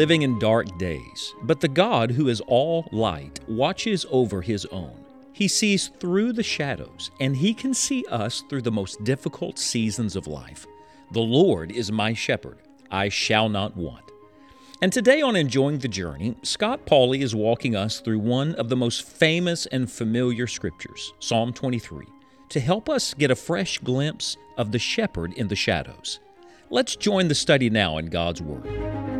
living in dark days, but the God who is all light watches over his own. He sees through the shadows, and he can see us through the most difficult seasons of life. The Lord is my shepherd, I shall not want. And today on Enjoying the Journey, Scott Pauley is walking us through one of the most famous and familiar scriptures, Psalm 23, to help us get a fresh glimpse of the shepherd in the shadows. Let's join the study now in God's Word.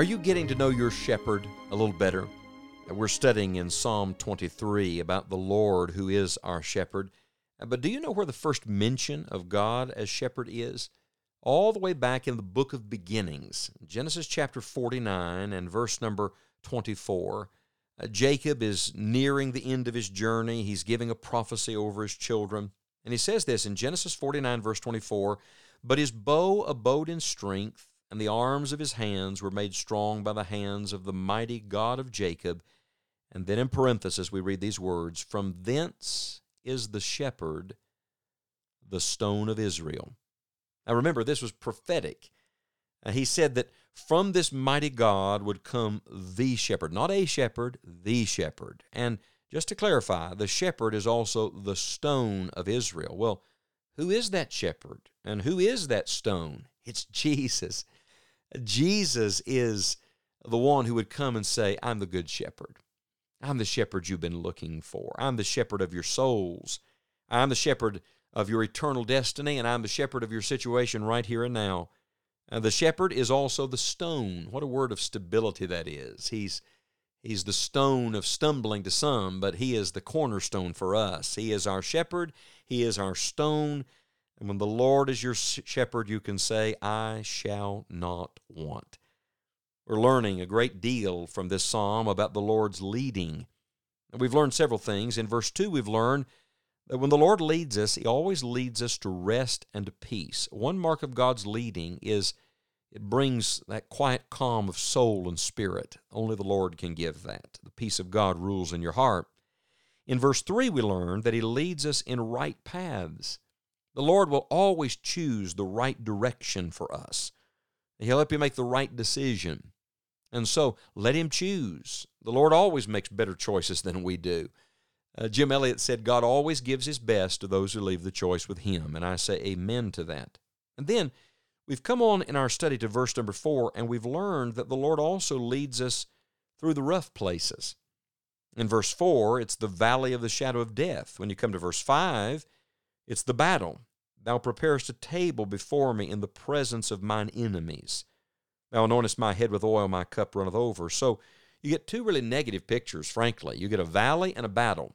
Are you getting to know your shepherd a little better? We're studying in Psalm 23 about the Lord who is our shepherd. But do you know where the first mention of God as shepherd is? all the way back in the book of beginnings, Genesis chapter 49 and verse number 24. Uh, Jacob is nearing the end of his journey. He's giving a prophecy over his children. And he says this in Genesis 49, verse 24 But his bow abode in strength, and the arms of his hands were made strong by the hands of the mighty God of Jacob. And then in parenthesis, we read these words From thence is the shepherd, the stone of Israel. Now remember, this was prophetic. Uh, he said that from this mighty God would come the shepherd, not a shepherd, the shepherd. And just to clarify, the shepherd is also the stone of Israel. Well, who is that shepherd? And who is that stone? It's Jesus. Jesus is the one who would come and say, I'm the good shepherd. I'm the shepherd you've been looking for. I'm the shepherd of your souls. I'm the shepherd of your eternal destiny, and I'm the shepherd of your situation right here and now. And the shepherd is also the stone. What a word of stability that is. He's He's the stone of stumbling to some, but He is the cornerstone for us. He is our shepherd. He is our stone. And when the Lord is your shepherd, you can say, I shall not want. We're learning a great deal from this psalm about the Lord's leading. we've learned several things. In verse 2, we've learned that when the Lord leads us, He always leads us to rest and to peace. One mark of God's leading is it brings that quiet calm of soul and spirit. Only the Lord can give that. The peace of God rules in your heart. In verse 3, we learn that He leads us in right paths. The Lord will always choose the right direction for us. He'll help you make the right decision. And so let Him choose. The Lord always makes better choices than we do. Uh, Jim Elliot said, God always gives his best to those who leave the choice with him. And I say amen to that. And then we've come on in our study to verse number four, and we've learned that the Lord also leads us through the rough places. In verse four, it's the valley of the shadow of death. When you come to verse five, it's the battle. Thou preparest a table before me in the presence of mine enemies. Thou anointest my head with oil, my cup runneth over. So you get two really negative pictures, frankly. You get a valley and a battle.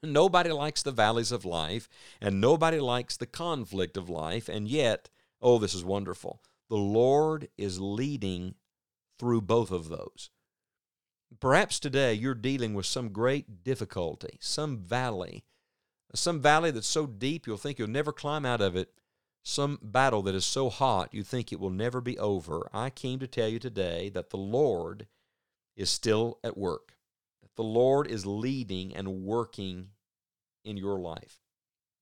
Nobody likes the valleys of life, and nobody likes the conflict of life, and yet, oh, this is wonderful. The Lord is leading through both of those. Perhaps today you're dealing with some great difficulty, some valley, some valley that's so deep you'll think you'll never climb out of it, some battle that is so hot you think it will never be over. I came to tell you today that the Lord is still at work, that the Lord is leading and working in your life.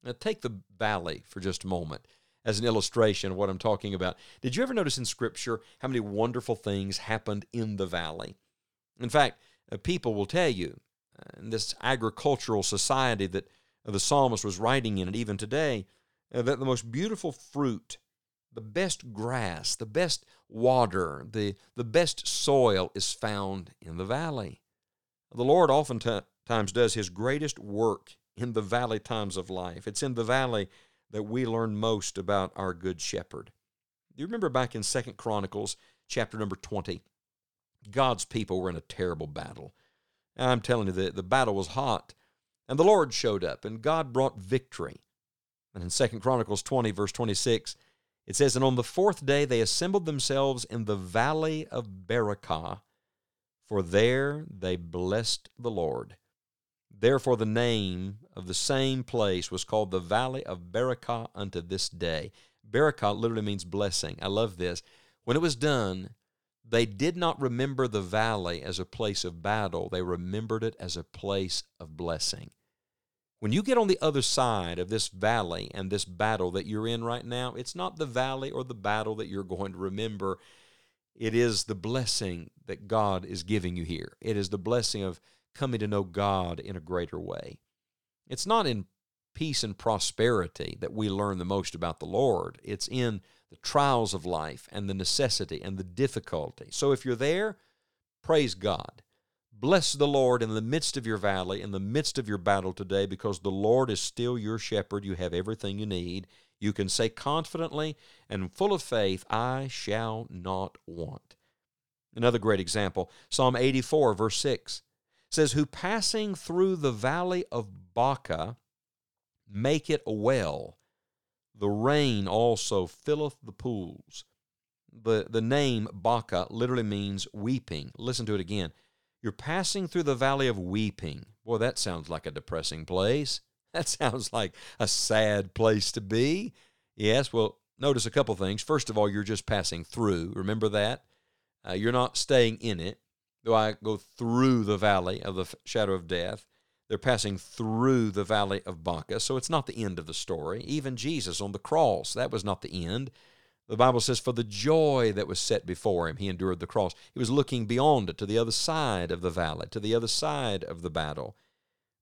Now, take the valley for just a moment as an illustration of what I'm talking about. Did you ever notice in Scripture how many wonderful things happened in the valley? In fact, uh, people will tell you, uh, in this agricultural society that the psalmist was writing in, it even today, uh, that the most beautiful fruit, the best grass, the best water, the, the best soil is found in the valley. The Lord oftentimes does his greatest work in the valley times of life. It's in the valley that we learn most about our good shepherd. Do you remember back in Second Chronicles chapter number 20? God's people were in a terrible battle. I'm telling you, the, the battle was hot. And the Lord showed up, and God brought victory. And in Second Chronicles 20, verse 26, it says, And on the fourth day they assembled themselves in the valley of Berachah, for there they blessed the Lord. Therefore, the name of the same place was called the Valley of Berachah unto this day. Berachah literally means blessing. I love this. When it was done, they did not remember the valley as a place of battle, they remembered it as a place of blessing. When you get on the other side of this valley and this battle that you're in right now, it's not the valley or the battle that you're going to remember. It is the blessing that God is giving you here. It is the blessing of coming to know God in a greater way. It's not in peace and prosperity that we learn the most about the Lord. It's in the trials of life and the necessity and the difficulty. So if you're there, praise God. Bless the Lord in the midst of your valley, in the midst of your battle today, because the Lord is still your shepherd. You have everything you need. You can say confidently and full of faith, I shall not want. Another great example, Psalm 84, verse 6 says, Who passing through the valley of Baca make it a well. The rain also filleth the pools. The, the name Baca literally means weeping. Listen to it again. You're passing through the valley of weeping. Boy, that sounds like a depressing place. That sounds like a sad place to be. Yes, well, notice a couple things. First of all, you're just passing through. Remember that? Uh, you're not staying in it. Though I go through the valley of the shadow of death, they're passing through the valley of Baca, so it's not the end of the story. Even Jesus on the cross, that was not the end. The Bible says, For the joy that was set before him, he endured the cross. He was looking beyond it to the other side of the valley, to the other side of the battle.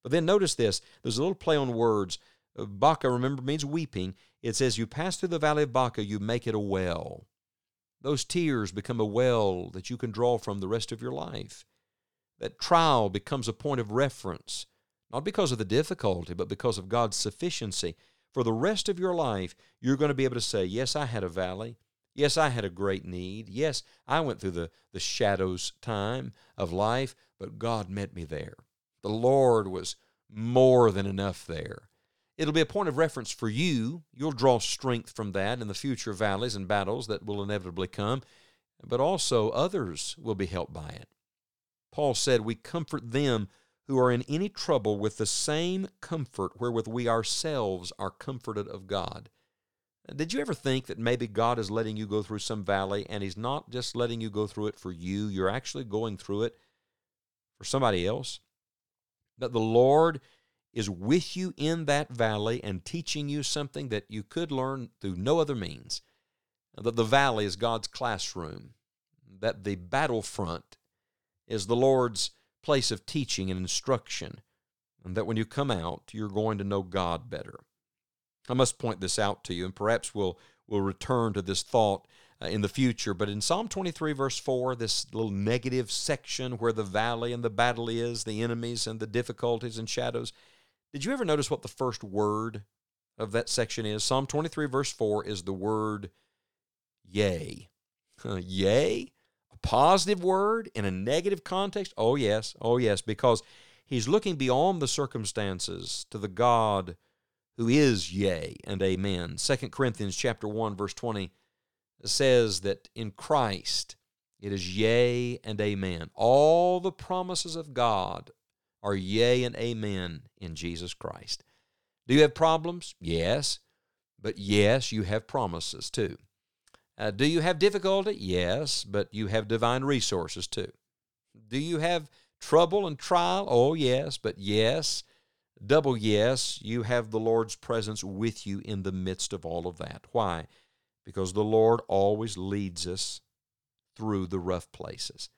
But then notice this there's a little play on words. Uh, Baca, remember, means weeping. It says, You pass through the valley of Baca, you make it a well. Those tears become a well that you can draw from the rest of your life. That trial becomes a point of reference not because of the difficulty, but because of God's sufficiency. For the rest of your life, you're going to be able to say, Yes, I had a valley. Yes, I had a great need. Yes, I went through the, the shadows time of life, but God met me there. The Lord was more than enough there. It'll be a point of reference for you. You'll draw strength from that in the future valleys and battles that will inevitably come, but also others will be helped by it. Paul said, We comfort them who are in any trouble with the same comfort wherewith we ourselves are comforted of God. Did you ever think that maybe God is letting you go through some valley and He's not just letting you go through it for you? You're actually going through it for somebody else? That the Lord is with you in that valley and teaching you something that you could learn through no other means. That the valley is God's classroom, that the battlefront is the Lord's place of teaching and instruction, and that when you come out, you're going to know God better. I must point this out to you, and perhaps we'll, we'll return to this thought uh, in the future. But in Psalm 23, verse 4, this little negative section where the valley and the battle is, the enemies and the difficulties and shadows, did you ever notice what the first word of that section is? Psalm 23, verse 4 is the word yea. yea? Positive word in a negative context? Oh, yes. Oh, yes. Because he's looking beyond the circumstances to the God who is yea and amen. 2 Corinthians chapter 1 verse 20 says that in Christ it is yea and amen. All the promises of God are yea and amen in Jesus Christ. Do you have problems? Yes. But yes, you have promises too. Uh, do you have difficulty? Yes, but you have divine resources too. Do you have trouble and trial? Oh, yes, but yes, double yes, you have the Lord's presence with you in the midst of all of that. Why? Because the Lord always leads us through the rough places.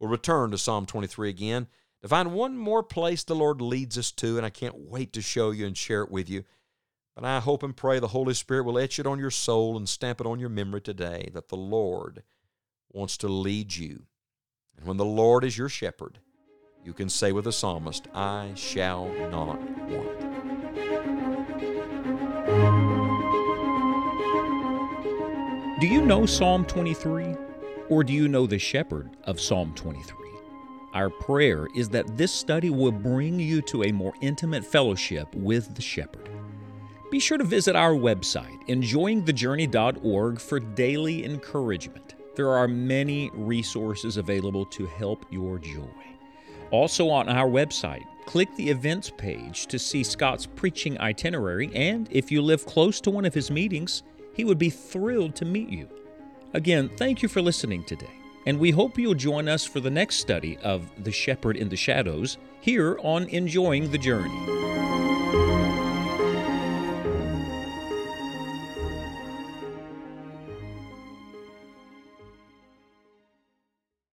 We'll return to Psalm 23 again to find one more place the Lord leads us to, and I can't wait to show you and share it with you. But I hope and pray the Holy Spirit will etch it on your soul and stamp it on your memory today that the Lord wants to lead you. And when the Lord is your shepherd, you can say with the psalmist, I shall not want. Do you know Psalm 23? Or do you know the shepherd of Psalm 23? Our prayer is that this study will bring you to a more intimate fellowship with the shepherd. Be sure to visit our website, enjoyingthejourney.org, for daily encouragement. There are many resources available to help your joy. Also, on our website, click the events page to see Scott's preaching itinerary, and if you live close to one of his meetings, he would be thrilled to meet you. Again, thank you for listening today, and we hope you'll join us for the next study of The Shepherd in the Shadows here on Enjoying the Journey.